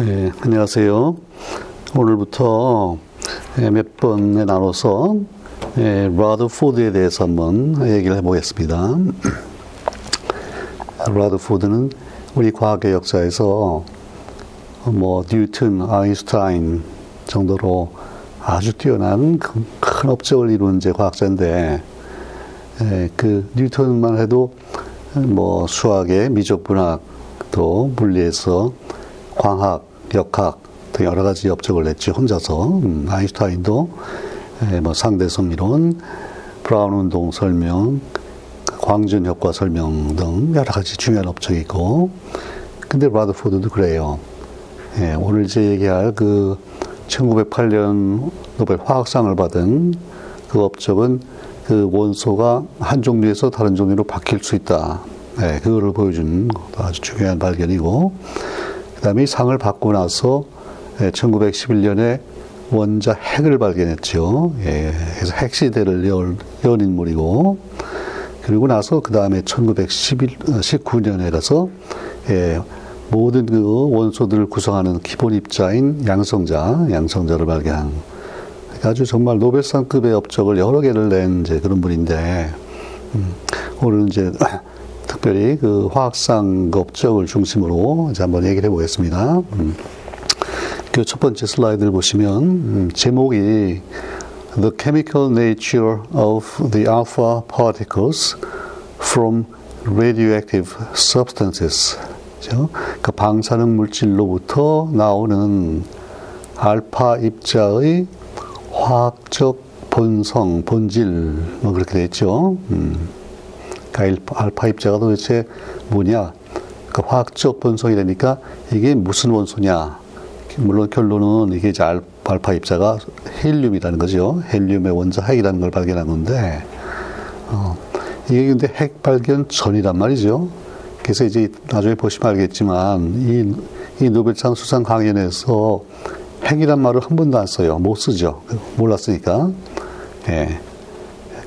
예, 안녕하세요. 오늘부터 예, 몇 번에 나눠서 예, 라드포드에 대해서 한번 얘기를 해보겠습니다. 라드포드는 우리 과학의 역사에서 뭐 뉴턴, 아인슈타인 정도로 아주 뛰어난 큰, 큰 업적을 이룬 제 과학자인데 예, 그 뉴턴만 해도 뭐 수학의 미적분학 또 물리에서 광학, 역학 등 여러 가지 업적을 냈지 혼자서 음, 아인슈타인도 에, 뭐 상대성 이론, 브라운 운동 설명, 광전 효과 설명 등 여러 가지 중요한 업적이 있고 근데 라드포드도 그래요. 예, 오늘 이제 얘기할 그 1908년 노벨 화학상을 받은 그 업적은 그 원소가 한 종류에서 다른 종류로 바뀔 수 있다. 네, 그거를 보여준 아주 중요한 발견이고, 그 다음에 이 상을 받고 나서 1911년에 원자 핵을 발견했죠. 예, 그래서 핵 시대를 열, 연 인물이고, 그리고 나서 그 다음에 1919년에 가서 예, 모든 그 원소들을 구성하는 기본 입자인 양성자, 양성자를 발견한 아주 정말 노벨상급의 업적을 여러 개를 낸 이제 그런 분인데 음, 오늘 이제 특별히 그 화학상 업적을 중심으로 이제 한번 얘기를 해보겠습니다. 음, 그 첫 번째 슬라이드를 보시면 음, 제목이 The Chemical Nature of the Alpha Particles from Radioactive Substances. 그 방사능 물질로부터 나오는 알파 입자의 화학적 본성, 본질, 뭐 그렇게 돼 있죠. 음. 알파 입자가 도대체 뭐냐? 그 화학적 본성이라니까 이게 무슨 원소냐? 물론 결론은 이게 이제 알파 입자가 헬륨이라는 거죠. 헬륨의 원자 핵이라는 걸 발견한 건데, 어, 이게 근데 핵 발견 전이란 말이죠. 그래서 이제 나중에 보시면 알겠지만, 이, 이 노벨상 수상 강연에서 핵이란 말을 한 번도 안 써요. 못 쓰죠. 몰랐으니까. 예.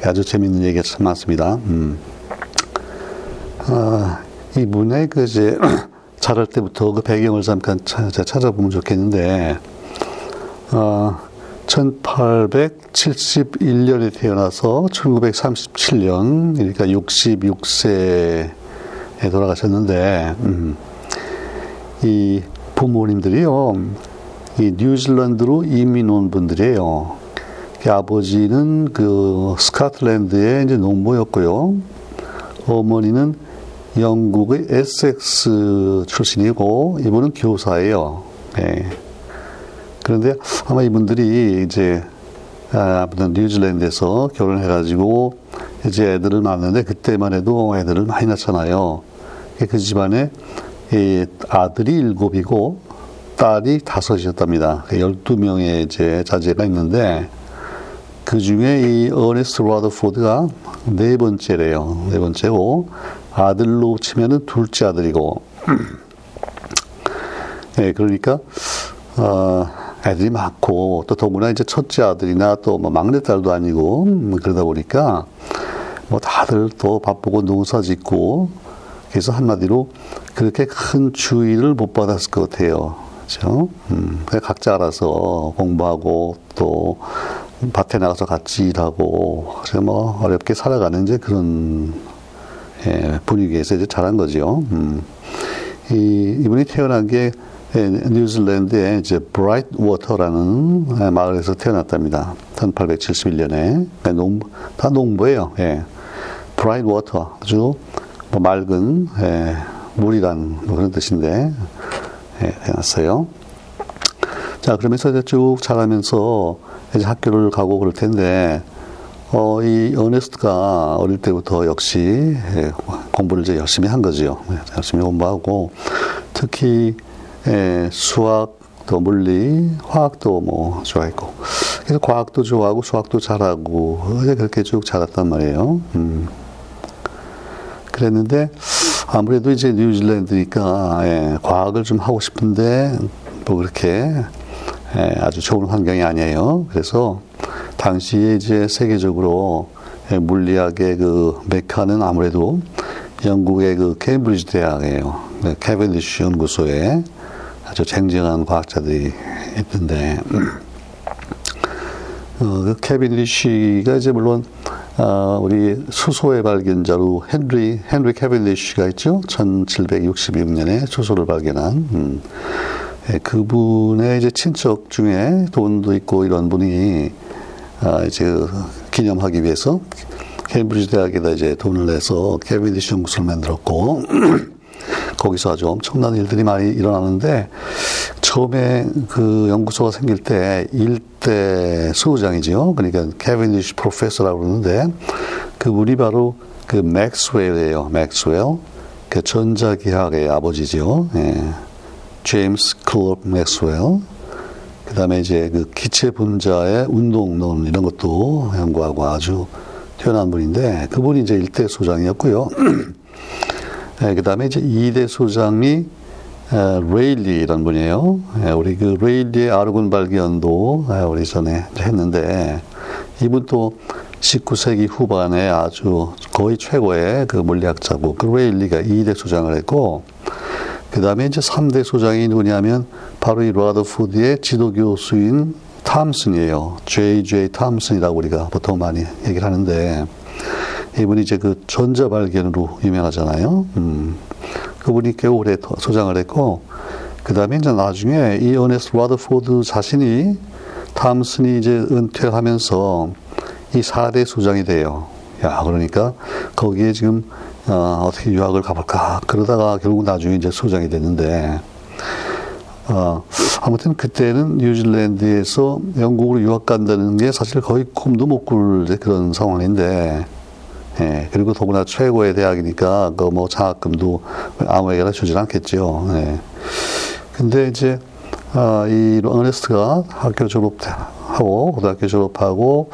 아주 재밌는 얘기가 참 많습니다. 음. 아, 이분의 그 이제 자랄 때부터 그 배경을 잠깐 찾아보면 좋겠는데, 어, 1871년에 태어나서 1937년, 그러니까 66세에 돌아가셨는데, 음, 이 부모님들이요, 이 뉴질랜드로 이민 온 분들이에요. 그 아버지는 그 스코틀랜드의 이제 농부였고요. 어머니는 영국의 에섹스 출신이고 이분은 교사예요. 네. 그런데 아마 이분들이 이제 아, 뉴질랜드에서 결혼해가지고 이제 애들을 낳았는데 그때만 해도 애들을 많이 낳잖아요. 그 집안에 아들이 일곱이고 딸이 다섯이었답니다. 12명의 이제 자제가 있는데 그 중에 이 어네스트 라더포드가 네 번째래요. 네 번째고 아들로 치면은 둘째 아들이고. 네, 그러니까 어, 애들이 많고 또 더구나 이제 첫째 아들이나 또 뭐 막내딸도 아니고 음, 그러다 보니까 뭐 다들 또 바쁘고 농사짓고 그래서 한마디로 그렇게 큰 주의를 못 받았을 것 같아요. 그렇죠? 음, 각자 알아서 공부하고 또 밭에 나가서 같이 일하고 그래서 뭐 어렵게 살아가는 이제 그런 예, 분위기에서 이제 자란 거죠. 음. 이, 이분이 태어난 게 예, 뉴질랜드의 이제 브라이트 워터라는 마을에서 태어났답니다. 1871년에 그러니까 농부, 다 농부예요. 예. 브라이트 워터 아주 뭐 맑은 예, 물이란 뭐 그런 뜻인데 예, 태어났어요. 자 그러면서 이제 쭉 자라면서 이제 학교를 가고 그럴 텐데 어, 이 어네스트가 어릴 때부터 역시 예, 공부를 이제 열심히 한 거죠. 예, 열심히 공부하고 특히 예, 수학 또 물리, 화학도 뭐 좋아했고 그래서 과학도 좋아하고 수학도 잘하고 그렇게 쭉 자랐단 말이에요. 음. 그랬는데 아무래도 이제 뉴질랜드니까 예, 과학을 좀 하고 싶은데 뭐 그렇게 예, 아주 좋은 환경이 아니에요. 그래서 당시에 이제 세계적으로 예, 물리학의 그 메카는 아무래도 영국의 그 케임브리지 대학이에요. 네, 캐벤디쉬 연구소에 아주 쟁쟁한 과학자들이 있는데, 어, 그 리쉬가 이제 물론 어, 우리 수소의 발견자로 헨리 헨리 캐번디시가 있죠. 1766년에 수소를 발견한 음, 예, 그분의 이제 친척 중에 돈도 있고 이런 분이 아, 이제 기념하기 위해서 케임브리지 대학에다 이제 돈을 내서 캐번디시 연구소를 만들었고. 거기서 아주 엄청난 일들이 많이 일어나는데 처음에 그 연구소가 생길 때 일대 소장이죠. 그러니까 캐번디시 professor라고 그러는데 그분이 바로 그 맥스웰이에요. 맥스웰. 그 전자기학의 아버지죠. 예. 제임스 클러크 맥스웰. 그 다음에 이제 그 기체 분자의 운동론 이런 것도 연구하고 아주 뛰어난 분인데 그분이 이제 일대 소장이었고요. 예, 그 다음에 이제 이대 소장이 에, 레일리라는 분이에요. 예, 우리 그 레일리의 아르곤 발견도 에, 우리 전에 했는데 이분도 19세기 후반에 아주 거의 최고의 그 물리학자고 그 레일리가 2대 소장을 했고 그 다음에 이제 3대 소장이 누구냐면 바로 이 러더퍼드의 지도 교수인 탐슨이에요. J.J. 탐슨이라고 우리가 보통 많이 얘기를 하는데 이분이 이제 그 전자 발견으로 유명하잖아요. 음. 그분이 꽤 오래 소장을 했고, 그 다음에 이제 나중에 이 어네스 라더포드 자신이 탐슨이 이제 은퇴하면서 이 4대 소장이 돼요. 야, 그러니까 거기에 지금 어, 떻게 유학을 가볼까. 그러다가 결국 나중에 이제 소장이 됐는데, 어, 아무튼 그때는 뉴질랜드에서 영국으로 유학 간다는 게 사실 거의 꿈도 못 꿀 그런 상황인데, 예, 그리고 더구나 최고의 대학이니까 그 뭐 장학금도 아무에게나 주진 않겠죠. 예. 근데 이제 아, 이 어네스트가 학교 졸업하고 고등학교 졸업하고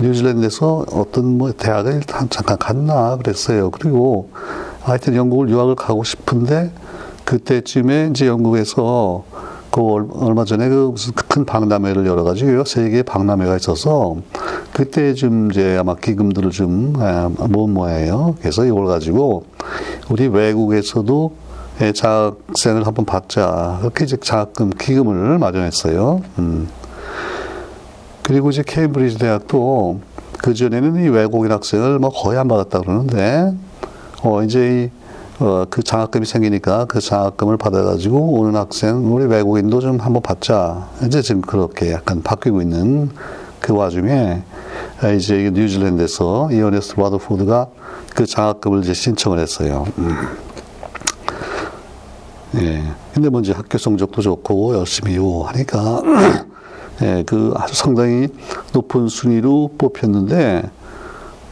뉴질랜드에서 어떤 뭐 대학을 잠깐 갔나 그랬어요. 그리고 하여튼 영국을 유학을 가고 싶은데 그때쯤에 이제 영국에서 그 얼마 전에 그 무슨 큰 박람회를 열어가지고요. 세계 박람회가 있어서 그때 좀 이제 아마 기금들을 좀 모은 모양이에요. 그래서 이걸 가지고 우리 외국에서도 자학생을 한번 받자. 그렇게 이제 자금 기금을 마련했어요. 음. 그리고 이제 케임브리지 대학도 그 전에는 이 외국인 학생을 뭐 거의 안 받았다 그러는데 어 이제 이 어, 그 장학금이 생기니까 그 장학금을 받아가지고 오는 학생, 우리 외국인도 좀 한번 받자. 이제 지금 그렇게 약간 바뀌고 있는 그 와중에 이제 뉴질랜드에서 이어네스 라더포드가 그 장학금을 이제 신청을 했어요. 음. 예. 근데 먼저 뭐 학교 성적도 좋고 열심히 하니까 예, 그 아주 상당히 높은 순위로 뽑혔는데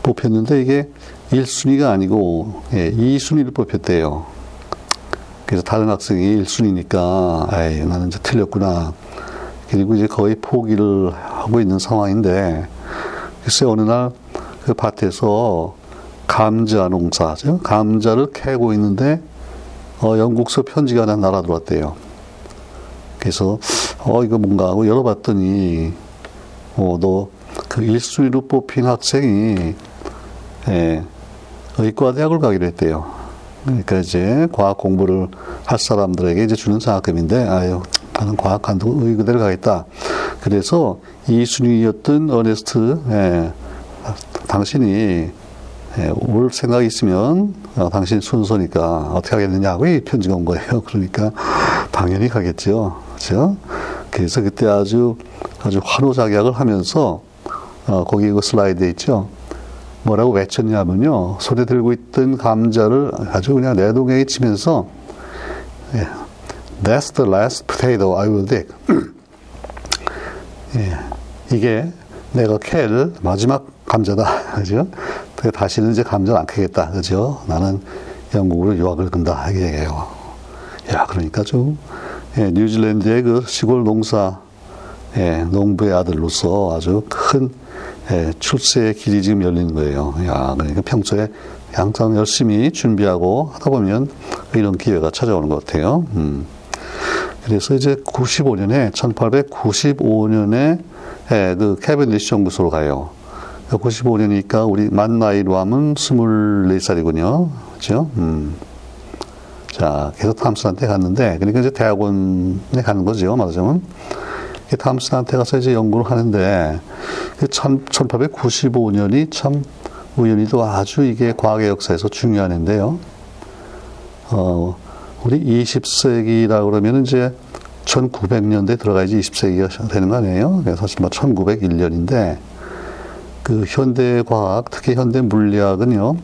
뽑혔는데 이게 1순위가 아니고 예, 2순위를 뽑혔대요. 그래서 다른 학생이 1순위니까 아이 나는 이제 틀렸구나. 그리고 이제 거의 포기를 하고 있는 상황인데 글쎄 어느 날 그 밭에서 감자 농사죠. 감자를 캐고 있는데 어, 영국서 편지가 하나 날아 들어왔대요. 그래서 어 이거 뭔가 하고 열어봤더니 어 너 그 1순위로 뽑힌 학생이 예, 의과대학을 가기로 했대요. 그러니까 이제 과학 공부를 할 사람들에게 이제 주는 장학금인데, 아유, 나는 과학 간도 의과대를 가겠다. 그래서 이 순위였던 어네스트, 예, 당신이 예, 올 생각이 있으면 어, 당신 순서니까 어떻게 하겠느냐고 이 편지가 온 거예요. 그러니까 당연히 가겠죠. 그죠? 그래서 그때 아주 아주 환호작약을 하면서 어, 거기 그 슬라이드에 있죠. 뭐라고 외쳤냐면요. 손에 들고 있던 감자를 아주 그냥 내동에 치면서 예, That's the last potato I will dig. 예, 이게 내가 캘 마지막 감자다. 그죠? 다시는 이제 감자를 안 캐겠다. 그죠? 나는 영국으로 유학을 간다. 이게 얘기해요. 야, 그러니까 좀, 예, 뉴질랜드의 그 시골 농사, 예, 농부의 아들로서 아주 큰 예, 출세의 길이 지금 열리는 거예요. 야, 그러니까 평소에 항상 열심히 준비하고 하다 보면 이런 기회가 찾아오는 것 같아요. 음. 그래서 이제 95년에, 1895년에 예, 그 캐빈디시 연구소로 가요. 95년이니까 우리 만 나이로 하면 24살이군요. 그죠? 음. 자, 그래서 탐슨한테 갔는데, 그러니까 이제 대학원에 가는 거죠, 말하자면. 탐슨한테 가서 이제 연구를 하는데, 1895년이 참 우연히도 아주 이게 과학의 역사에서 중요한 해인데요. 어, 우리 20세기라 그러면 이제 1900년대 들어가야지 20세기가 되는 거 아니에요? 그래서 사실 뭐 1901년인데, 그 현대 과학, 특히 현대 물리학은요,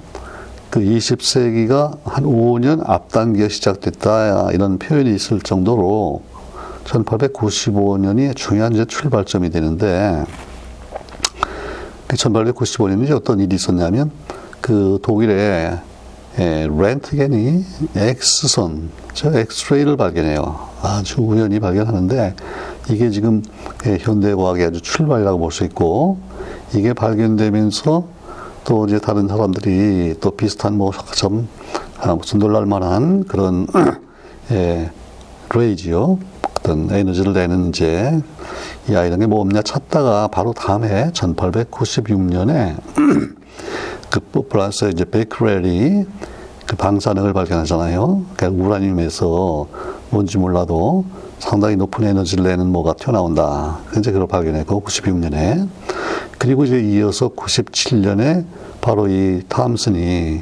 그 20세기가 한 5년 앞당겨 시작됐다, 이런 표현이 있을 정도로 1895년이 중요한 이제 출발점이 되는데, 1895년에 어떤 일이 있었냐면, 그 독일의 예, 렌트겐이 X선, 저 엑스레이를 발견해요. 아주 우연히 발견하는데 이게 지금 예, 현대과학의 아주 출발이라고 볼 수 있고 이게 발견되면서 또 이제 다른 사람들이 또 비슷한 뭐좀 아, 무슨 놀랄만한 그런 예, 레이지요. 어떤 에너지를 내는 이제 야 이런 게뭐 없냐 찾다가 바로 다음 해 1896년에 그 프랑스 이제 베크렐이 그 방사능을 발견하잖아요. 그러니까 우라늄에서 뭔지 몰라도 상당히 높은 에너지를 내는 뭐가 튀어나온다. 이제 그걸 발견했고 96년에 그리고 이제 이어서 97년에 바로 이 탐슨이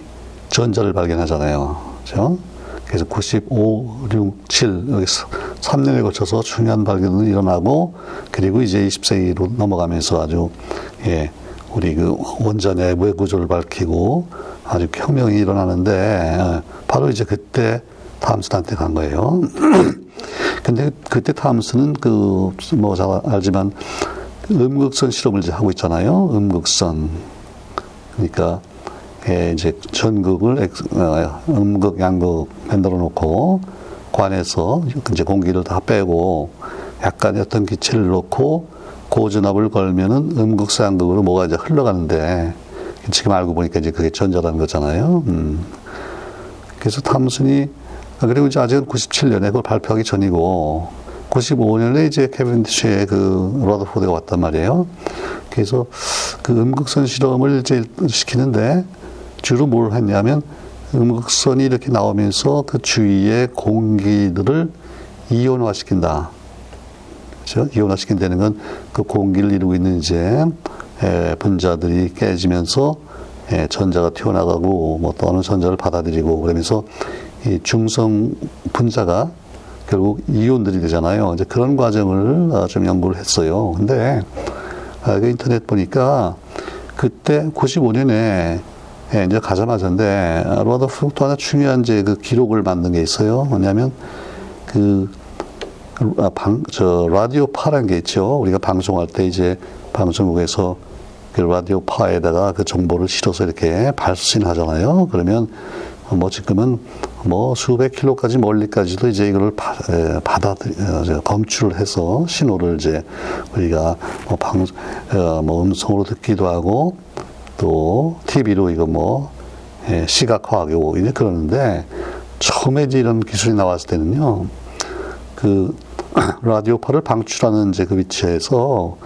전자를 발견하잖아요. 그죠? 그래서 95, 6, 7, 여기서 3년에 걸쳐서 중요한 발견이 일어나고, 그리고 이제 20세기로 넘어가면서 아주, 예, 우리 그 내부의 구조를 밝히고 아주 혁명이 일어나는데 예, 바로 이제 그때 탐슨한테 간 거예요. 근데 그때 탐슨은 그뭐 잘 알지만 음극선 실험을 이제 하고 있잖아요. 음극선. 그러니까 예, 이제 전극을 어, 음극, 양극 만들어 놓고 관에서 이제 공기를 다 빼고 약간 어떤 기체를 넣고 고전압을 걸면은 음극상극으로 뭐가 이제 흘러가는데 지금 알고 보니까 이제 그게 전자라는 거잖아요. 음. 그래서 탐슨이 아, 그리고 이제 아직은 97년에 그걸 발표하기 전이고 95년에 이제 케빈디쉬의 그 러더포드가 왔단 말이에요. 그래서 그 음극선 실험을 이제 시키는데 주로 뭘 했냐면 음극선이 이렇게 나오면서 그 주위의 공기들을 이온화시킨다. 그렇죠? 이온화시킨다는 건 그 공기를 이루고 있는 이제 에, 분자들이 깨지면서 에, 전자가 튀어나가고 뭐 또 어느 전자를 받아들이고 그러면서 이 중성 분자가 결국 이온들이 되잖아요. 이제 그런 과정을 어, 좀 연구를 했어요. 근데 아, 그 인터넷 보니까 그때 95년에 예, 이제 가자마자인데 로더프로 또 하나 중요한 이제 그 기록을 만든 게 있어요. 뭐냐면 그 아, 방, 저, 라디오 파란 게 있죠. 우리가 방송할 때 이제 방송국에서 그 라디오 파에다가 그 정보를 실어서 이렇게 발신하잖아요. 그러면 뭐 지금은 뭐 수백 킬로까지 멀리까지도 이제 이거를 받아 어, 검출을 해서 신호를 이제 우리가 뭐 방, 어, 뭐 음성으로 듣기도 하고 또 TV로 이거 뭐 예, 시각화하고 이제 그러는데 처음에 이제 이런 기술이 나왔을 때는요 그 라디오파를 방출하는 이제 그 위치에서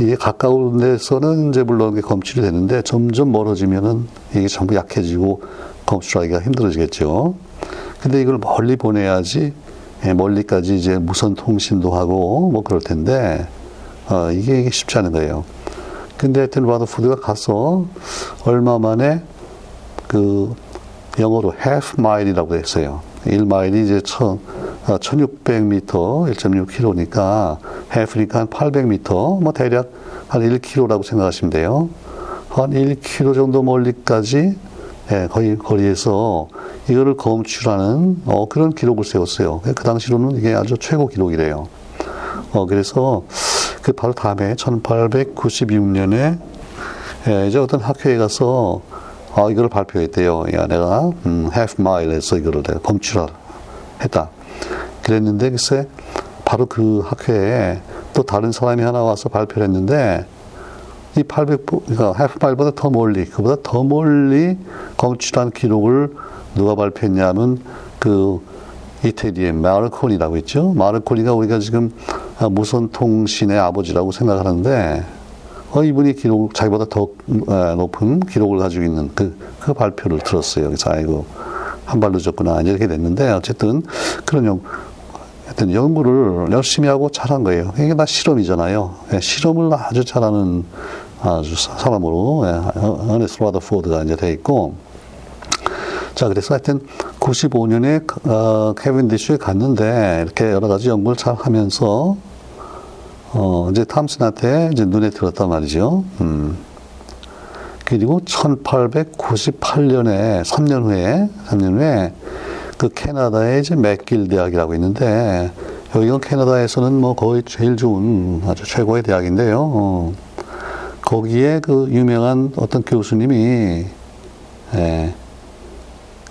이게 가까운 데서는 이제 물론 검출이 되는데 점점 멀어지면은 이게 전부 약해지고 검출하기가 힘들어지겠죠. 근데 이걸 멀리 보내야지 예, 멀리까지 이제 무선 통신도 하고 뭐 그럴 텐데 어, 이게, 이게 쉽지 않은 거예요. 근데 하여튼 라더푸드가 가서 얼마 만에 그 영어로 half mile이라고 했어요. 1마일이 이제 천, 1600m, 1.6km니까 half니까 한 800m, 뭐 대략 한 1km라고 생각하시면 돼요. 한 1km 정도 멀리까지 예, 거의 거리에서 이거를 검출하는 어, 그런 기록을 세웠어요. 그 당시로는 이게 아주 최고 기록이래요. 어, 그래서 그 바로 다음에 1896년에 예, 이제 어떤 학회에 가서 어, 이거를 발표했대요. 야, 내가 음, half mile에서 이거를 내가 검출했다. 그랬는데 글쎄 바로 그 학회에 또 다른 사람이 하나 와서 발표를 했는데 이 800, 그러니까 해프마일보다 더 멀리, 그보다 더 멀리 검출한 기록을 누가 발표했냐면 그 이태리의 마르코니라고 있죠. 마르코니가 우리가 지금 무선 통신의 아버지라고 생각하는데 어, 이분이 기록, 자기보다 더 높은 기록을 가지고 있는 그, 그 발표를 들었어요. 그래서 아이고, 한 발 늦었구나 이렇게 됐는데 어쨌든 그런 연, 하여튼 연구를 열심히 하고 잘한 거예요. 이게 다 실험이잖아요. 예, 실험을 아주 잘하는 아주 사람으로 예, 어네스 라더포드가 이제 돼 있고 자 그래서 하여튼 95년에 어, 캐빈디쉬에 갔는데 이렇게 여러 가지 연구를 잘 하면서 어, 이제 탐슨한테 이제 눈에 들었단 말이죠. 음. 그리고 1898년에 3년 후에 3년 후에 그 캐나다의 이제 맥길 대학이라고 있는데 여기가 캐나다에서는 뭐 거의 제일 좋은 아주 최고의 대학인데요. 어. 거기에 그 유명한 어떤 교수님이 예,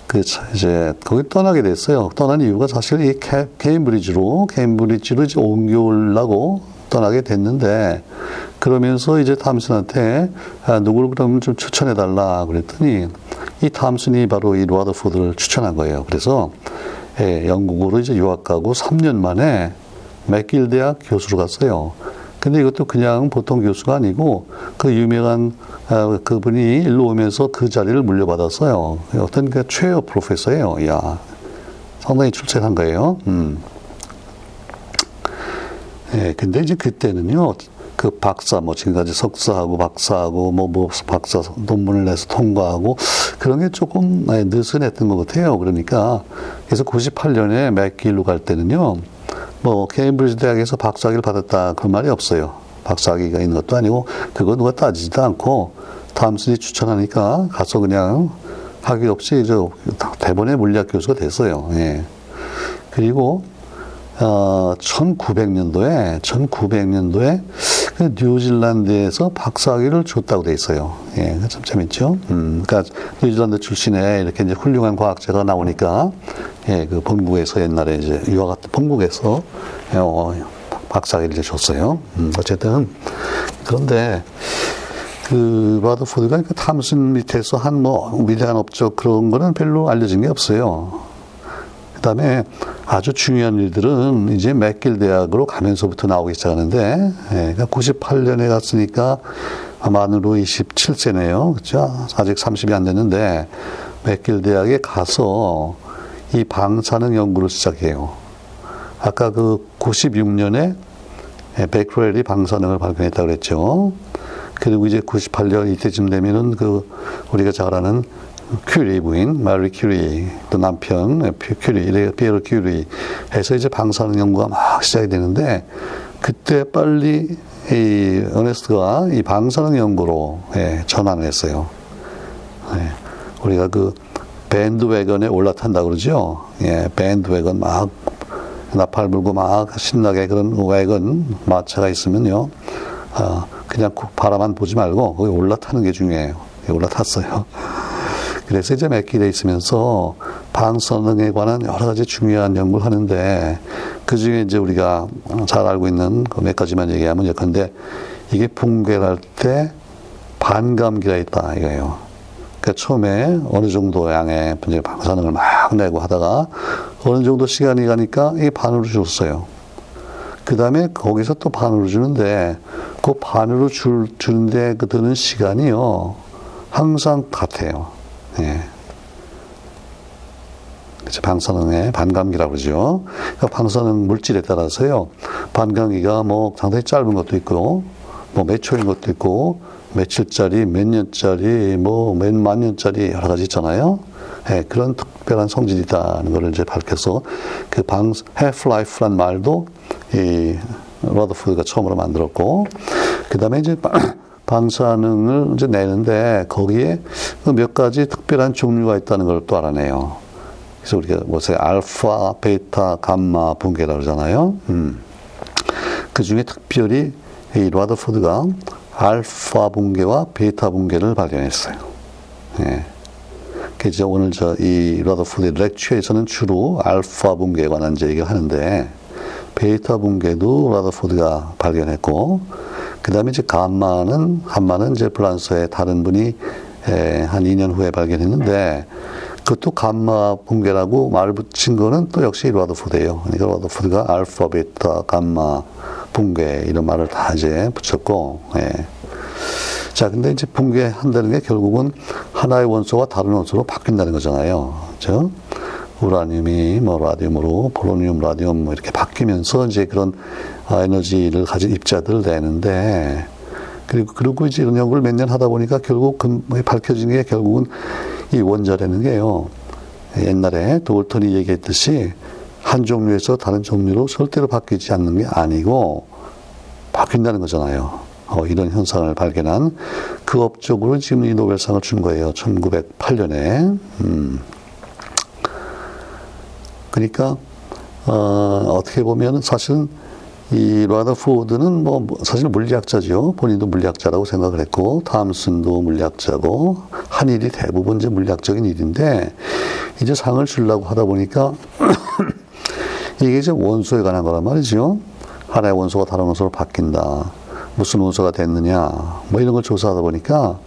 그 이제 거기 떠나게 됐어요. 떠난 이유가 사실 이 케, 케임브리지로 케임브리지로 이제 옮겨오려고 떠나게 됐는데 그러면서 이제 탐슨한테 아, 누구를 그러면 좀 추천해 달라 그랬더니 이 탐슨이 바로 이 로아더포드를 추천한 거예요. 그래서 예, 영국으로 이제 유학 가고 3년 만에 맥길 대학 교수로 갔어요. 근데 이것도 그냥 보통 교수가 아니고 그 유명한 아, 그분이 일로 오면서 그 자리를 물려받았어요. 어떤 그 최어 프로페서예요. 야 상당히 출세한 거예요. 음. 예, 근데 이제 그때는요, 그 박사, 뭐 지금까지 석사하고 박사하고 뭐, 뭐 박사 논문을 내서 통과하고 그런 게 조금 예, 느슨했던 것 같아요. 그러니까 그래서 98년에 맥길로 갈 때는요, 뭐 케임브리지 대학에서 박사학위를 받았다 그런 말이 없어요. 박사학위가 있는 것도 아니고 그거 누가 따지지도 않고 탐슨이 추천하니까 가서 그냥 학위 없이 저 대본의 물리학 교수가 됐어요. 예. 그리고 어, 1900년도에 1900년도에 그 뉴질랜드에서 박사학위를 줬다고 돼 있어요. 예, 참 재밌죠. 음, 그러니까 뉴질랜드 출신의 이렇게 이제 훌륭한 과학자가 나오니까 예, 그 본국에서 옛날에 이제 유학 같은 본국에서 어, 박사학위를 줬어요. 음, 어쨌든 그런데 그 라더포드가 그 탐슨 밑에서 한 뭐 위대한 업적 그런 거는 별로 알려진 게 없어요. 그 다음에 아주 중요한 일들은 이제 맥길 대학으로 가면서부터 나오기 시작하는데, 예, 98년에 그러니까 갔으니까 만으로 27세네요. 그죠? 아직 30이 안 됐는데, 맥길 대학에 가서 이 방사능 연구를 시작해요. 아까 그 96년에 베크렐이 방사능을 발견했다고 그랬죠. 그리고 이제 98년 이때쯤 되면은 그 우리가 잘 아는 큐리 부인, 마리 큐리, 또 남편, 큐리, 피에로 큐리 해서 이제 방사능 연구가 막 시작이 되는데, 그때 빨리 이 어네스트가 이 방사능 연구로 예, 전환을 했어요. 예, 우리가 그 밴드 웨건에 올라탄다 그러죠. 예, 밴드 웨건 막 나팔 불고 막 신나게 그런 웨건 마차가 있으면요. 어, 그냥 바라만 보지 말고 거기 올라타는 게 중요해요. 예, 올라탔어요. 그래서 이제 맥길에 있으면서 방사능에 관한 여러 가지 중요한 연구를 하는데 그 중에 이제 우리가 잘 알고 있는 그 몇 가지만 얘기하면 예컨대 이게 붕괴를 할때 반감기가 있다 이거예요. 그러니까 처음에 어느 정도 양의 이제 방사능을 막 내고 하다가 어느 정도 시간이 가니까 이게 반으로 줄었어요. 그 다음에 거기서 또 반으로 주는데 그 반으로 줄, 주는데 그 드는 시간이요. 항상 같아요. 예. 그렇죠. 방사능의 반감기라고 그러죠. 그러니까 방사능 물질에 따라서요. 반감기가 뭐 상당히 짧은 것도 있고, 뭐 몇 초인 것도 있고, 며칠짜리, 몇 년짜리, 뭐 몇 만 년짜리 여러 가지 있잖아요. 예, 그런 특별한 성질이다는 것을 이제 밝혀서 그 방, half-life란 말도 이 러더푸드가 처음으로 만들었고, 그 다음에 이제 방사능을 이제 내는데 거기에 그몇 가지 특별한 종류가 있다는 걸 또 알아내요. 그래서 우리가 뭐세 알파, 베타, 감마 붕괴라고 그러잖아요. 음. 그 중에 특별히 이 라더포드가 알파 붕괴와 베타 붕괴를 발견했어요. 예. 그래서 오늘 저 이 라더포드 lecture에서는 주로 알파 붕괴에 관한 얘기를 하는데 베타 붕괴도 라더포드가 발견했고 그 다음에 이제 감마는, 감마는 이제 프랑스의 다른 분이 에, 한 2년 후에 발견했는데, 그것도 감마 붕괴라고 말 붙인 거는 또 역시 라더푸드예요. 그러니까 라더푸드가 알파, 베타, 감마 붕괴 이런 말을 다 이제 붙였고, 예. 자, 근데 이제 붕괴한다는 게 결국은 하나의 원소가 다른 원소로 바뀐다는 거잖아요. 그죠? 우라늄이 뭐 라디움으로 폴로늄, 라디움 뭐 이렇게 바뀌면서 이제 그런 에너지를 가진 입자들을 내는데 그리고 그리고 이제 이런 연구를 몇 년 하다 보니까 결국 그 밝혀진 게 결국은 이 원자라는 게요. 옛날에 도울턴이 얘기했듯이 한 종류에서 다른 종류로 절대로 바뀌지 않는 게 아니고 바뀐다는 거잖아요. 어, 이런 현상을 발견한 그 업적으로 지금 이 노벨상을 준 거예요. 1908년에. 음. 그러니까 어, 떻게 보면 사실은 이 라더포드는 뭐 사실 물리학자죠. 본인도 물리학자라고 생각을 했고 탐슨도 물리학자고 한 일이 대부분 이제 물리학적인 일인데 이제 상을 주려고 하다 보니까 이게 이제 원소에 관한 거란 말이죠. 하나의 원소가 다른 원소로 바뀐다. 무슨 원소가 됐느냐. 뭐 이런 걸 조사하다 보니까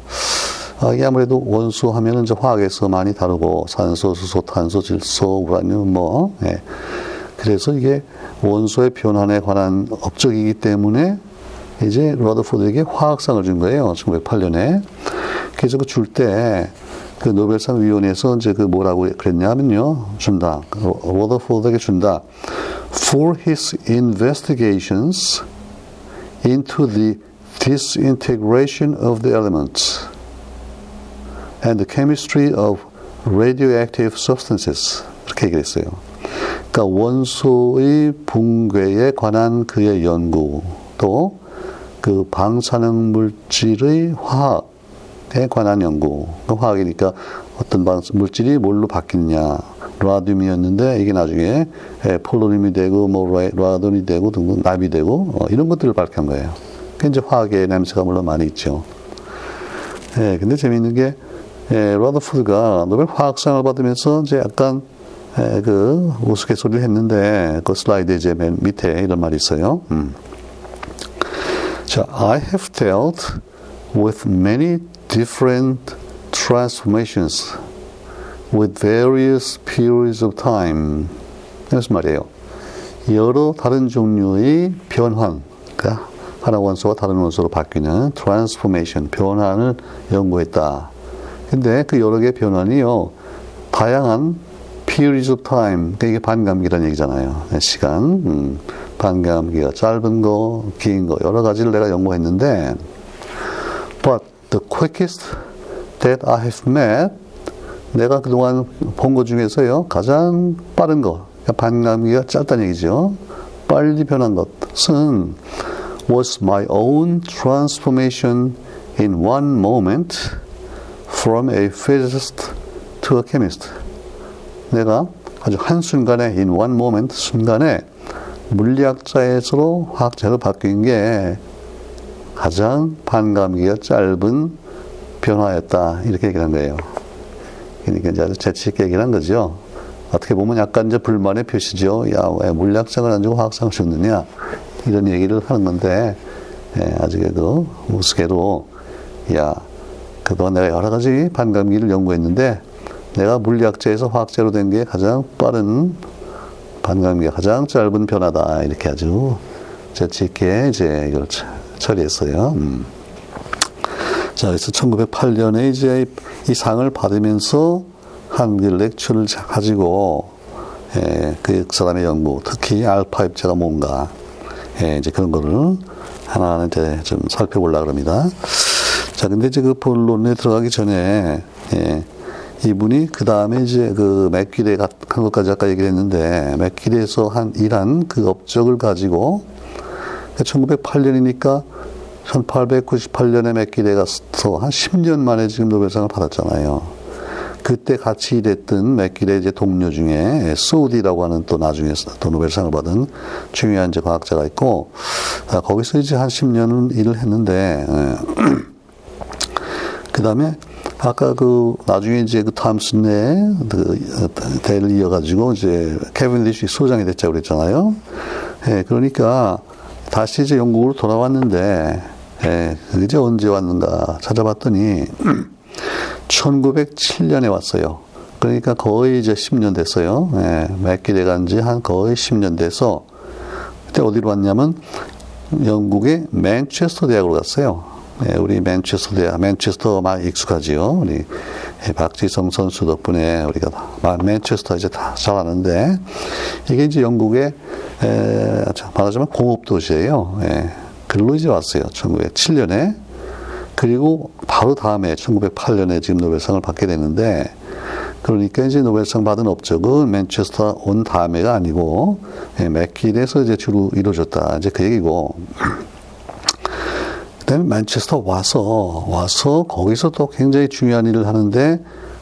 아, 이게 아무래도 원소 하면은 이제 화학에서 많이 다르고 산소, 수소, 탄소, 질소, 우라늄 뭐 예. 그래서 이게 원소의 변환에 관한 업적이기 때문에 이제 러더포드에게 화학상을 준 거예요. 1908년에. 그래서 그 줄 때 그 노벨상 위원회에서 이제 그 뭐라고 그랬냐면요. 준다. 러더포드에게 준다. For his investigations into the disintegration of the elements and the chemistry of radioactive substances. 이렇게 얘기했어요. 그러니까 원소의 붕괴에 관한 그의 연구 또 그 방사능 물질의 화학에 관한 연구. 그 화학이니까 어떤 물질이 뭘로 바뀌느냐. 라듐이었는데 이게 나중에 폴로늄이 되고 뭐 라돈이 되고 등등 납이 되고 어, 이런 것들을 밝힌 거예요. 그 이제 화학의 냄새가 물론 많이 있죠. 예, 근데 재미있는 게 예, 라더푸드가 노벨 화학상을 받으면서 이제 약간 예, 그 우스갯소리를 했는데 그 슬라이드 이제 맨 밑에 이런 말이 있어요. 음. 자, I have dealt with many different transformations with various periods of time. 무슨 말이에요? 여러 다른 종류의 변환, 그러니까 하나 원소가 다른 원소로 바뀌는 transformation, 변환을 연구했다. 근데 그 여러 개의 변환이요, 다양한 periods of time, 그러니까 이게 반감기라는 얘기잖아요. 시간, 음, 반감기가 짧은 거, 긴 거, 여러 가지를 내가 연구했는데, but the quickest that I have met 내가 그동안 본 것 중에서요, 가장 빠른 거, 그러니까 반감기가 짧다는 얘기죠. 빨리 변한 것은 was my own transformation in one moment from a physicist to a chemist. 내가 아주 한순간에 in one moment 순간에 물리학자에서로 화학자로 바뀐 게 가장 반감기가 짧은 변화였다. 이렇게 얘기한 거예요. 그러니까 이제 아주 재치있게 얘기를 한 거죠. 어떻게 보면 약간 이제 불만의 표시죠. 야, 왜 물리학상을 안 주고 화학상을 줬느냐. 이런 얘기를 하는 건데, 예, 그 우스개로, 야, 그동안 내가 여러 가지 반감기를 연구했는데, 내가 물리학자에서 화학자로 된 게 가장 빠른 반감기가 가장 짧은 변화다. 이렇게 아주 재치 있게 이제 이걸 처리했어요. 음. 자, 그래서 1908년에 이제 이 상을 받으면서 한 렉처를 가지고 예, 그 사람의 연구, 특히 알파 입자가 뭔가 예, 이제 그런 거를 하나하나 이제 좀 살펴보려고 합니다. 자, 근데 이제 그 본론에 들어가기 전에 예, 이분이 그 다음에 이제 그 맥길에 간 것까지 아까 얘기를 했는데 맥길에서 한 일한 그 업적을 가지고 1908년이니까 1898년에 맥길에 가서 한 10년 만에 지금 노벨상을 받았잖아요. 그때 같이 일했던 맥길의 이제 동료 중에 소디라고 하는 또 나중에 또 노벨상을 받은 중요한 이제 과학자가 있고 아, 거기서 이제 한 10년은 일을 했는데 예. 그 다음에 아까 그 나중에 이제 그 탐슨의 그 대를 이어가지고 이제 캐빈디시 소장이 됐자고 그랬잖아요. 예, 그러니까 다시 이제 영국으로 돌아왔는데 예, 이제 언제 왔는가 찾아봤더니 1907년에 왔어요. 그러니까 거의 이제 10년 됐어요. 예, 맺기돼 간 지 한 거의 10년 돼서 그때 어디로 왔냐면 영국의 맨체스터 대학으로 갔어요. 예, 우리 맨체스터 대학, 맨체스터 많이 익숙하지요. 우리 예, 박지성 선수 덕분에 우리가 맨체스터 이제 다 잘 아는데 이게 이제 영국의 에, 말하자면 공업 도시예요. 예, 글로 이제 왔어요. 1907년에 그리고 바로 다음에 1908년에 지금 노벨상을 받게 되는데 그러니까 이제 노벨상 받은 업적은 맨체스터 온 다음에가 아니고 예, 맥길에서 이제 주로 이루어졌다. 이제 그 얘기고. 그다음에 맨체스터 와서 와서 거기서 또 굉장히 중요한 일을 하는데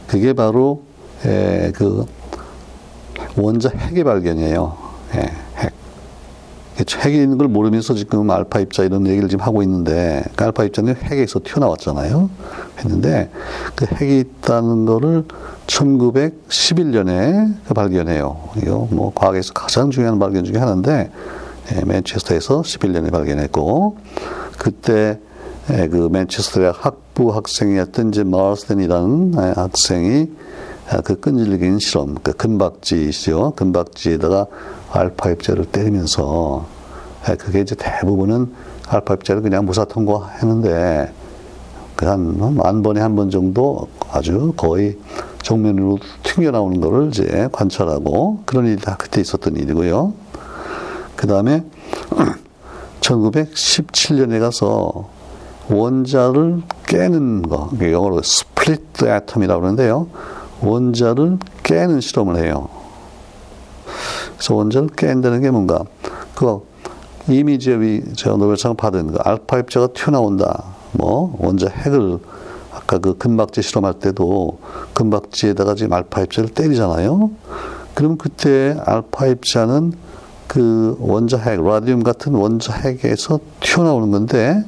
그게 바로 예, 그 원자 핵의 발견이에요. 예, 핵. 핵이 있는 걸 모르면서 지금 알파 입자 이런 얘기를 지금 하고 있는데 그 알파 입자는 핵에서 튀어나왔잖아요. 했는데 그 핵이 있다는 거를 1911년에 그 발견해요. 이거 뭐 과학에서 가장 중요한 발견 중에 하나인데 예, 맨체스터에서 11년에 발견했고 그때 예, 그 맨체스터 대학 학부 학생이었던 이제 마르스턴이라는 예, 학생이 아, 그 끈질긴 실험, 그 금박지시죠. 금박지에다가 알파 입자를 때리면서 예, 그게 이제 대부분은 알파 입자를 그냥 무사 통과했는데 그한만 번에 한 번 정도 아주 거의 정면으로 튕겨 나오는 것을 이제 관찰하고 그런 일이 다 그때 있었던 일이고요. 그 다음에 1917년에 가서 원자를 깨는 거, 영어로 split atom이라고 그러는데요. 원자를 깨는 실험을 해요. 그래서 원자를 깬다는 게 뭔가, 그 이미 제저 노벨상 받은 그 알파 입자가 튀어나온다. 뭐 원자 핵을 아까 그 금박지 실험할 때도 금박지에다가 지금 알파 입자를 때리잖아요. 그럼 그때 알파 입자는 그 원자 핵, 라디움 같은 원자 핵에서 튀어나오는 건데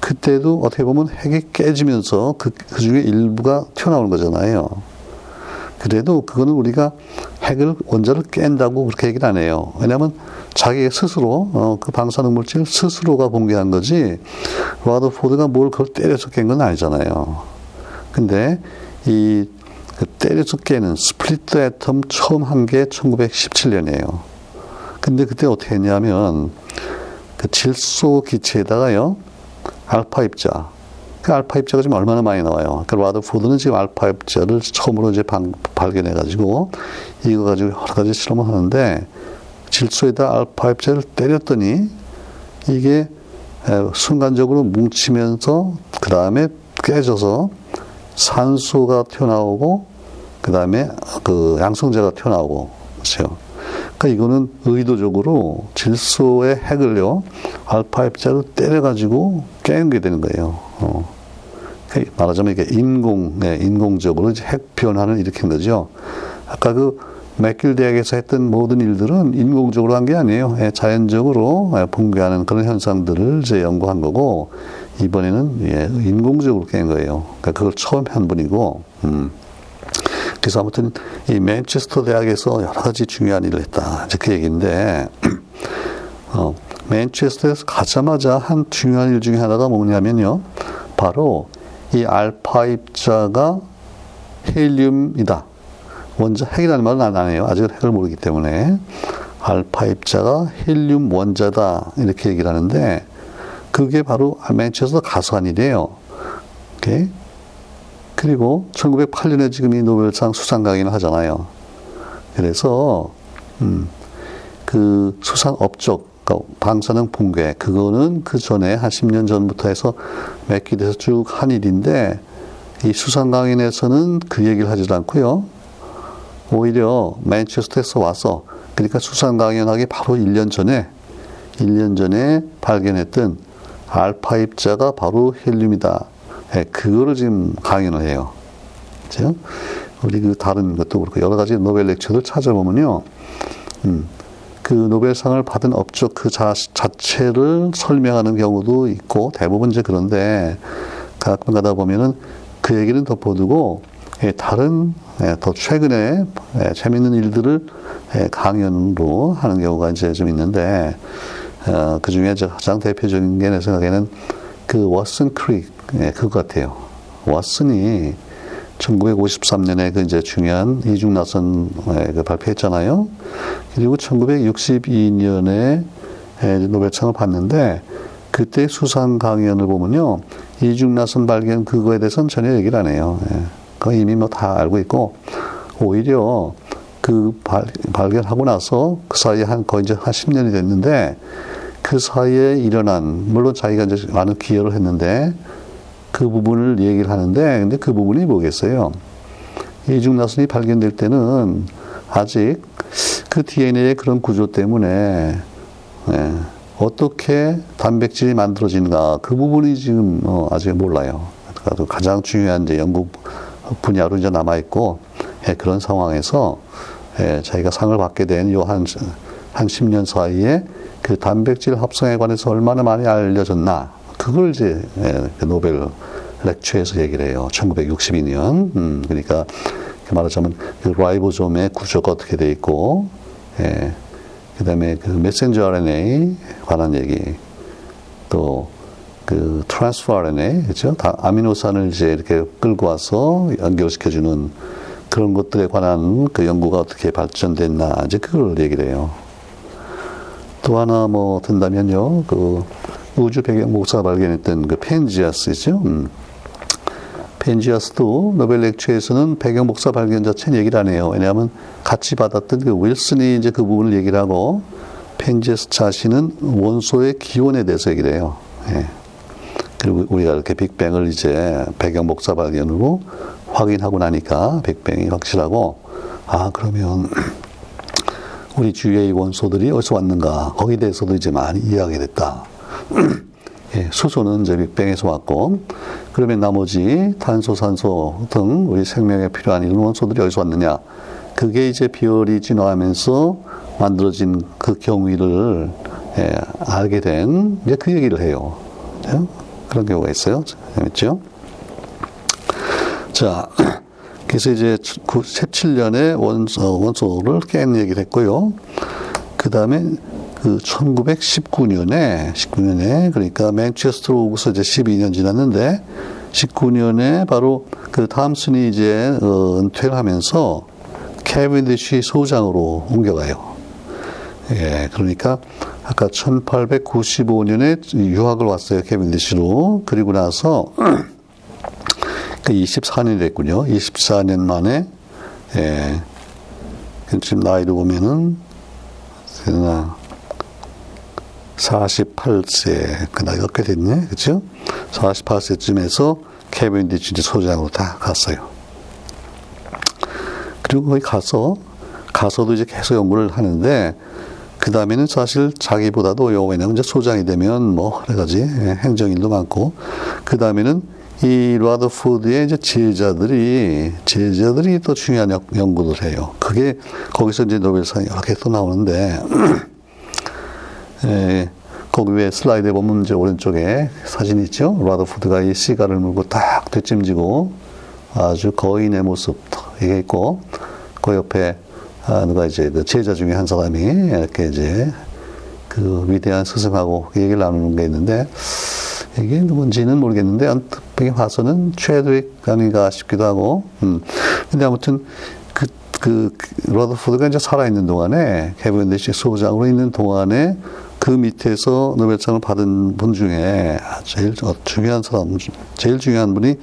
그때도 어떻게 보면 핵이 깨지면서 그, 그 중에 일부가 튀어나오는 거잖아요. 그래도 그거는 우리가 핵을 원자를 깬다고 그렇게 얘기를 안 해요. 왜냐하면 자기 스스로 어, 그 방사능 물질 스스로가 붕괴한 거지 와더포드가 뭘 그걸 때려서 깬 건 아니잖아요. 근데 이 그 때려서 깨는 split atom 처음 한 게 1917년이에요. 근데 그때 어떻게 했냐면 그 질소 기체에다가요 알파 입자 그 알파 입자가 지금 얼마나 많이 나와요. 그 라더포드는 지금 알파 입자를 처음으로 이제 발견해 가지고 이거 가지고 여러 가지 실험을 하는데 질소에다 알파 입자를 때렸더니 이게 순간적으로 뭉치면서 그 다음에 깨져서 산소가 튀어나오고 그 다음에 그 양성제가 튀어나오고 그렇죠. 그러니까 이거는 의도적으로 질소의 핵을요 알파 입자로 때려가지고 깨게 되는 거예요. 어. 그러니까 말하자면 이게 인공, 네, 인공적으로 핵 변화를 일으킨 거죠. 아까 그 맥길 대학에서 했던 모든 일들은 인공적으로 한 게 아니에요. 예, 자연적으로 예, 붕괴하는 그런 현상들을 이제 연구한 거고 이번에는 예, 인공적으로 깬 거예요. 그러니까 그걸 처음 한 분이고. 음. 그래서 아무튼 이 맨체스터 대학에서 여러 가지 중요한 일을 했다. 이제 그 얘기인데 어, 맨체스터에서 가자마자 한 중요한 일 중에 하나가 뭐냐면요. 바로 이 알파 입자가 헬륨이다. 원자 핵이라는 말은 안 해요. 아직 핵을 모르기 때문에 알파 입자가 헬륨 원자다 이렇게 얘기를 하는데 그게 바로 맨체스터 가서 한 일이에요. 오케이? 그리고 1908년에 지금 이 노벨상 수상 강의를 하잖아요. 그래서 음, 그 수상 업적 그러니까 방사능 붕괴 그거는 그 전에 한 10년 전부터 해서 몇 기에서 쭉 한 일인데 이 수상 강연에서는 그 얘기를 하지 않고요. 오히려 맨체스터에서 와서 그러니까 수상 강연하기 바로 1년 전에 1년 전에 발견했던 알파 입자가 바로 헬륨이다. 예, 그거를 지금 강연을 해요. 그죠? 우리 그 다른 것도 그렇고 여러 가지 노벨 렉처를 찾아보면요. 음, 그 노벨상을 받은 업적 그 자, 자체를 설명하는 경우도 있고 대부분 이제 그런데 가끔 가다 보면은 그 얘기는 덮어두고 예, 다른 예, 더 최근에 예, 재밌는 일들을 강연으로 하는 경우가 이제 좀 있는데 어, 그 중에 가장 대표적인 게 내 생각에는 그 워슨 크릭 그거 같아요. 워슨이 1953년에 그 이제 중요한 이중 나선 그 발표했잖아요. 그리고 1962년에 노벨상을 받는데 그때 수상 강연을 보면요. 이중 나선 발견 그거에 대해서는 전혀 얘기를 안 해요. 예. 그거 이미 뭐 다 알고 있고 오히려 그 발, 발견하고 나서 그 사이에 한 거의 이제 한 10년이 됐는데 그 사이에 일어난 물론 자기가 이제 많은 기여를 했는데 그 부분을 얘기를 하는데 근데 그 부분이 뭐겠어요? 이중나선이 발견될 때는 아직 그 DNA의 그런 구조 때문에 예, 어떻게 단백질이 만들어지는가 그 부분이 지금 어, 아직 몰라요. 그러니까 가장 중요한 이제 연구 분야로 이제 남아 있고 예, 그런 상황에서 예, 자기가 상을 받게 된 요한한 10년 사이에 그 단백질 합성에 관해서 얼마나 많이 알려졌나 그걸 이제 예, 그 노벨 렉처에서 얘기를 해요. 1962년. 음, 그러니까 말하자면 그 라이보솜의 구조가 어떻게 돼 있고, 예, 그다음에 그 메신저 RNA 관한 얘기, 또 그 transfer RNA, 그죠? 다 아미노산을 이제 이렇게 끌고 와서 연결시켜주는 그런 것들에 관한 그 연구가 어떻게 발전됐나 이제 그걸 얘기를 해요. 또 하나 뭐 든다면요, 그 우주 배경 복사 발견했던 그 펜지아스죠. 음. 펜지아스도 노벨 lecture에서는 배경 복사 발견 자체는 얘기를 안 해요. 왜냐하면 같이 받았던 그 윌슨이 이제 그 부분을 얘기를 하고 펜지아스 자신은 원소의 기원에 대해서 얘기를 해요. 예. 그리고 우리가 이렇게 빅뱅을 이제 배경 목사 발견으로 확인하고 나니까 빅뱅이 확실하고 아 그러면 우리 주위의 원소들이 어디서 왔는가 거기에 대해서도 이제 많이 이해하게 됐다. 예, 수소는 이제 빅뱅에서 왔고, 그러면 나머지 탄소, 산소 등 우리 생명에 필요한 이런 원소들이 어디서 왔느냐? 그게 이제 비열이 진화하면서 만들어진 그 경위를 예, 알게 된 이제 그 얘기를 해요. 네? 그런 경우가 있어요. 재밌죠? 자, 그래서 이제 17년에 원소, 원소를 깬 얘기를 했고요. 그 다음에 그 1919년에 19년에 그러니까 맨체스터로 오고서 이제 12년 지났는데 19년에 바로 그 탐슨이 이제 어, 은퇴를 하면서 캐빈디시 소장으로 옮겨가요. 예, 그러니까 아까 1895년에 유학을 왔어요 캐빈디시로 그리고 나서 그 24년이 됐군요. 24년 만에 예, 지금 나이로 보면은 48세 그 나이가 꽤 됐네, 그렇죠? 48세쯤에서 캐빈디치 소장으로 다 갔어요. 그리고 거기 가서 가서도 이제 계속 연구를 하는데 그 다음에는 사실 자기보다도 요 왜냐면 이제 소장이 되면 뭐 여러 가지 행정일도 많고 그 다음에는 이 라더푸드의 이제 제자들이 제자들이 또 중요한 연구를 해요. 그게 거기서 이제 노벨상이 여러 개 또 나오는데 예, 거기 위에 슬라이드에 보면 이제 오른쪽에 사진 있죠? 라더푸드가 이 시가를 물고 딱 뒷짐지고 아주 거인의 모습 이게 있고 그 옆에 아, 누가 이제 그 제자 중에 한 사람이 이렇게 이제 그 위대한 스승하고 얘기를 나누는 게 있는데 이게 누군지는 모르겠는데 언뜻 봐서는 최드윅 강의가 싶기도 하고 음. 근데 아무튼 그, 그, 러더푸드가 이제 살아있는 동안에 디시 소장으로 있는 동안에 그 밑에서 노벨상을 받은 분 중에 제일 중요한 사람, 제일 중요한 분이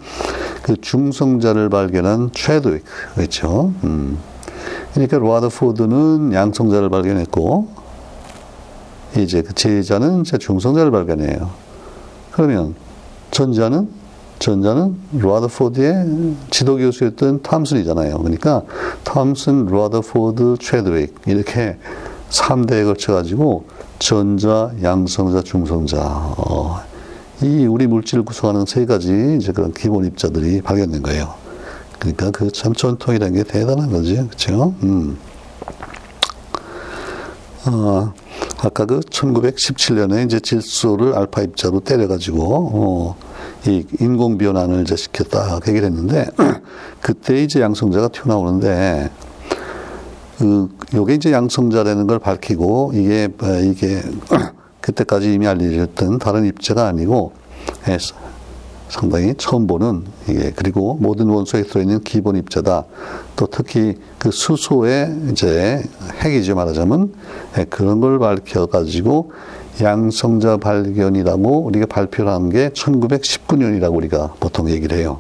그 중성자를 발견한 채드윅, 그렇죠? 음. 그러니까 러더포드는 양성자를 발견했고, 이제 그 제자는 제 중성자를 발견해요. 그러면 전자는 전자는 러더포드의 지도 교수였던 탐슨이잖아요. 그러니까 탐슨, 로아드포드, 최드윅 이렇게 3대에 걸쳐 가지고 전자, 양성자, 중성자. 어, 이 우리 물질을 구성하는 세 가지 이제 그런 기본 입자들이 발견된 거예요. 그러니까 그 참 전통이라는 게 대단한 거지. 그렇죠? 음. 어, 아까 그 1917년에 이제 질소를 알파 입자로 때려가지고, 어, 이 인공 변환을 이제 시켰다. 그 얘기를 했는데, 그때 이제 양성자가 튀어나오는데, 그 요게 이제 양성자라는 걸 밝히고 이게 어, 이게 그때까지 이미 알려졌던 다른 입자가 아니고 예, 상당히 처음 보는 이게 그리고 모든 원소에 들어있는 기본 입자다. 또 특히 그 수소의 이제 핵이죠 말하자면 예, 그런 걸 밝혀가지고 양성자 발견이라고 우리가 발표를 한 게 1919년이라고 우리가 보통 얘기를 해요.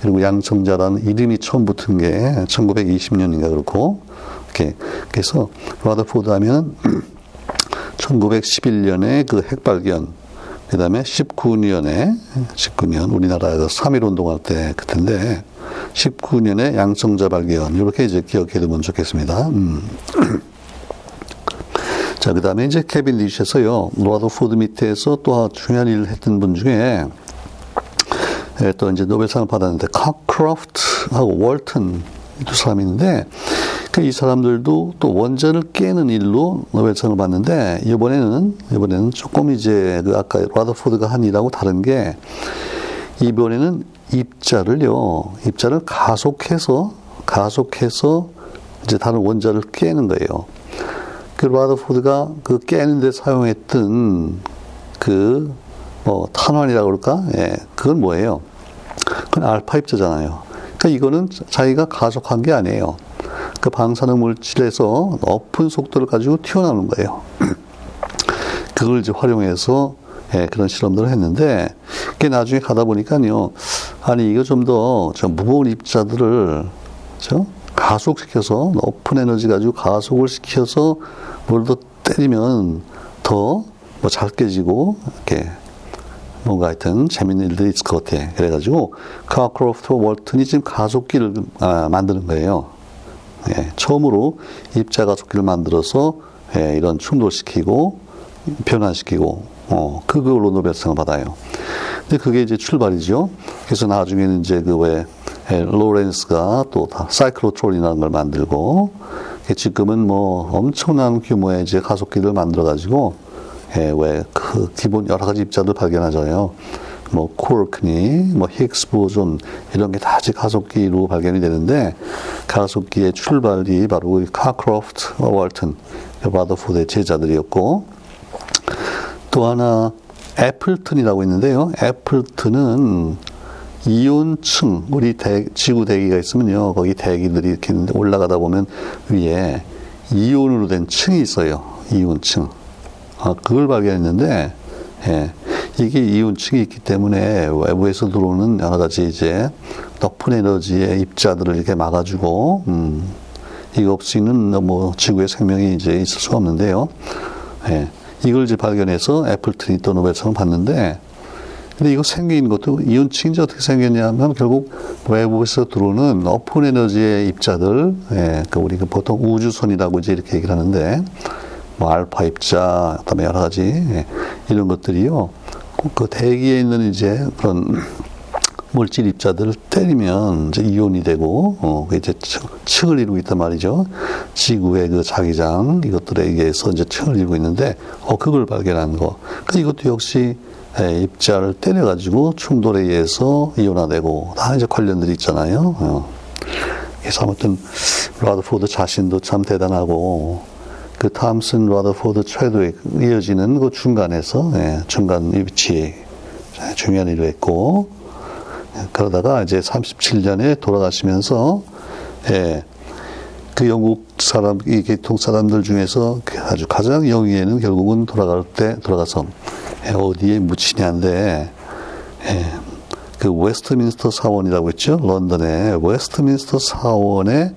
그리고 양성자라는 이름이 처음 붙은 게 1920년인가 그렇고 이렇게 그래서 라더포드 하면 1911년에 그 핵발견 그 다음에 19년에 19년 우리나라에서 3.1 운동할 때 그때인데 19년에 양성자 발견 이렇게 이제 기억해 두면 좋겠습니다. 음. 자, 그 다음에 이제 캐빈디시에서요, 러더포드 밑에서 또 중요한 일을 했던 분 중에 예, 또 이제 노벨상을 받았는데 카크로프트하고 월튼 두 사람이 있는데 그이 사람들도 또 원자를 깨는 일로 노벨상을 받는데 이번에는 이번에는 조금 이제 그 아까 라더포드가 한 일하고 다른 게 이번에는 입자를요 입자를 가속해서 가속해서 이제 다른 원자를 깨는 거예요. 그 라더포드가 그 깨는데 사용했던 그 뭐 탄환이라고 그럴까? 예, 그건 뭐예요? 그건 알파 입자잖아요. 그러니까 이거는 자기가 가속한 게 아니에요. 그 방사능 물질에서 높은 속도를 가지고 튀어나오는 거예요. 그걸 이제 활용해서 예, 그런 실험들을 했는데 그게 나중에 가다 보니까요. 아니 이거 좀 더 무거운 입자들을 저 가속시켜서 높은 에너지 가지고 가속을 시켜서 뭘더 때리면 더뭐잘 깨지고 이렇게 뭔가 하여튼 재밌는 일들이 있을 것 같아. 그래가지고 카크로프트와 월튼이 지금 가속기를 아, 만드는 거예요. 예, 처음으로 입자 가속기를 만들어서 예, 이런 충돌시키고 변환시키고 어, 그걸로 노벨상을 받아요. 근데 그게 이제 출발이죠. 그래서 나중에는 이제 그왜 예, 로렌스가 또 사이클로트론이라는 걸 만들고 지금은 뭐 엄청난 규모의 이제 가속기를 만들어 가지고 예, 왜 그 기본 여러 가지 입자들 발견하잖아요. 뭐 코르크니, 뭐 히그스 보존 이런 게다 가속기로 발견이 되는데 가속기의 출발이 바로 카크로프트, 월튼, 바더포드의 제자들이었고 또 하나 애플튼이라고 있는데요. 애플튼은 이온층 우리 대, 지구 대기가 있으면요 거기 대기들이 이렇게 올라가다 보면 위에 이온으로 된 층이 있어요 이온층 아, 그걸 발견했는데 예, 이게 이온층이 있기 때문에 외부에서 들어오는 여러 가지 이제 높은 에너지의 입자들을 이렇게 막아주고 음, 이거 없이는 뭐 지구의 생명이 이제 있을 수가 없는데요. 예, 이걸 이제 발견해서 애플튼이 또 노벨상을 받는데 근데 이거 생긴 것도 이온층이 어떻게 생겼냐면 결국 외부에서 들어오는 높은 에너지의 입자들, 예, 그 우리 그 보통 우주선이라고 이제 이렇게 얘기를 하는데 뭐 알파 입자, 그다음에 여러 가지 예, 이런 것들이요. 그 대기에 있는 이제 그런 물질 입자들을 때리면 이제 이온이 되고 어, 이제 층을 이루고 있단 말이죠. 지구의 그 자기장 이것들에 의해서 이제 층을 이루고 있는데 어 그걸 발견한 거. 그 이것도 역시 예, 입자를 때려가지고 충돌에 의해서 이온화되고 다 이제 관련들이 있잖아요. 어. 그래서 아무튼 라더포드 자신도 참 대단하고 그 탐슨 라더포드 채드윅 이어지는 그 중간에서 예, 중간 위치에 중요한 일을 했고 그러다가 이제 37년에 돌아가시면서 예, 그 영국 사람 이 계통 사람들 중에서 아주 가장 영예는 결국은 돌아갈 때 돌아가서 예, 어디에 묻히냐인데 예, 그 웨스트민스터 사원이라고 했죠? 런던의 웨스트민스터 사원에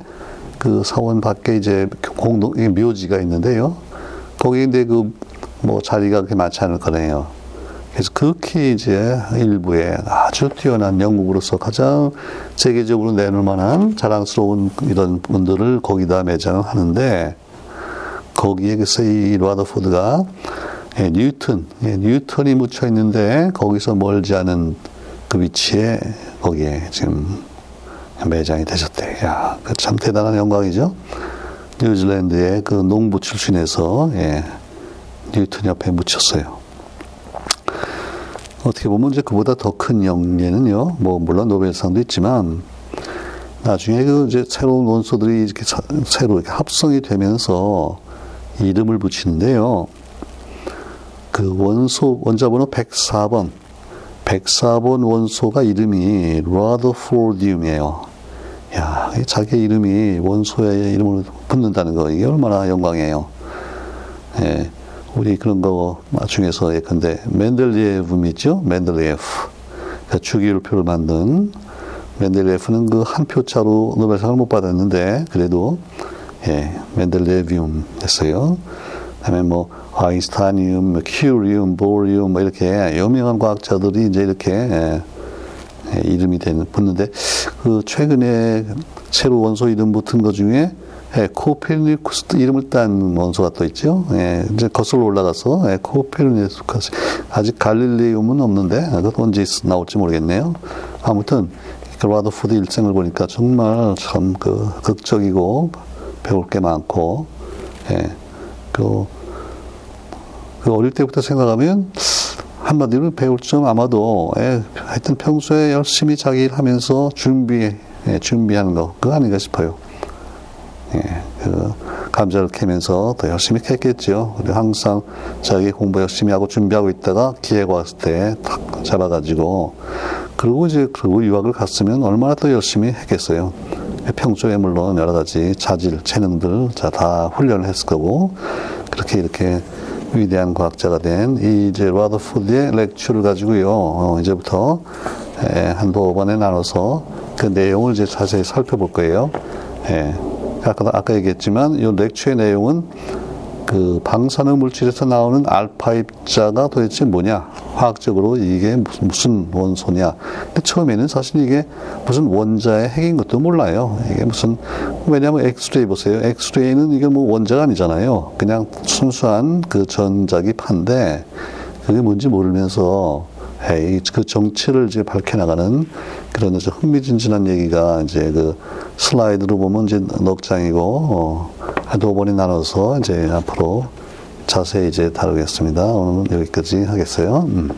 그 사원 밖에 이제 공동 묘지가 있는데요. 거기 근데 그뭐 자리가 그렇게 많지 않을 거네요. 그래서 그렇게 이제 일부에 아주 뛰어난 영국으로서 가장 세계적으로 내놓을 만한 자랑스러운 이런 분들을 거기다 매장을 하는데 거기에 그래서 이 라더포드가 예, 뉴턴, 예, 뉴턴이 묻혀 있는데 거기서 멀지 않은 그 위치에 거기에 지금 매장이 되셨대. 야, 그 참 대단한 영광이죠. 뉴질랜드의 그 농부 출신에서 예, 뉴턴 옆에 묻혔어요. 어떻게 보면 이제 그보다 더 큰 영예는요. 뭐 물론 노벨상도 있지만 나중에 그 이제 새로운 원소들이 이렇게 새로 이렇게 합성이 되면서 이름을 붙이는데요. 그 원소 원자 번호 104번 104번 원소가 이름이 라더포디움이에요. 야, 자기 이름이 원소의 이름으로 붙는다는 거, 이게 얼마나 영광이에요. 예, 우리 그런 거 중에서 예컨대 맨델리에프 있죠? 맨델리에프. 그러니까 주기율표를 만든 멘델레프는 그 한 표차로 노벨상을 못 받았는데 그래도 예, 멘델레비움 했어요. 그 다음에 뭐 아인슈타니움, 뭐 큐리움, 보리움 뭐 이렇게 유명한 과학자들이 이제 이렇게 예, 예, 이름이 되는 붙는데 그 최근에 새로 원소 이름 붙은 것 중에 예, 코페르니쿠스 이름을 딴 원소가 또 있죠. 예, 이제 거슬러 올라가서 예, 코페르니쿠스 아직 갈릴레움은 없는데 그것 언제 나올지 모르겠네요. 아무튼 그 라더푸드 일생을 보니까 정말 참 그 극적이고 배울 게 많고 예, 그, 그 어릴 때부터 생각하면 한마디로 배울 점 아마도 예, 하여튼 평소에 열심히 자기 일 하면서 준비 예, 준비하는 거 그거 아닌가 싶어요. 예, 그 감자를 캐면서 더 열심히 캤겠죠. 그리고 항상 자기 공부 열심히 하고 준비하고 있다가 기회가 왔을 때 탁 잡아가지고 그리고 이제 그리고 유학을 갔으면 얼마나 더 열심히 했겠어요. 평소에 물론 여러 가지 자질, 재능들 다 훈련을 했을 거고 그렇게 이렇게 위대한 과학자가 된이 이제 라더푸드의 렉처를 가지고요. 어, 이제부터 에, 한두 번에 나눠서 그 내용을 이제 자세히 살펴볼 거예요. 예. 아까 아까 얘기했지만 이 렉처의 내용은 그 방사능 물질에서 나오는 알파 입자가 도대체 뭐냐? 화학적으로 이게 무슨, 원소냐? 근데 처음에는 사실 이게 무슨 원자의 핵인 것도 몰라요. 이게 무슨 왜냐하면 엑스레이 보세요. 엑스레이는 이게 뭐 원자가 아니잖아요. 그냥 순수한 그 전자기 판데 그게 뭔지 모르면서 에이, 그 정체를 이제 밝혀나가는 그런 흥미진진한 얘기가 이제 그 슬라이드로 보면 이제 넉 장이고, 어, 두 번이 나눠서 이제 앞으로 자세히 이제 다루겠습니다. 오늘은 여기까지 하겠어요. 음.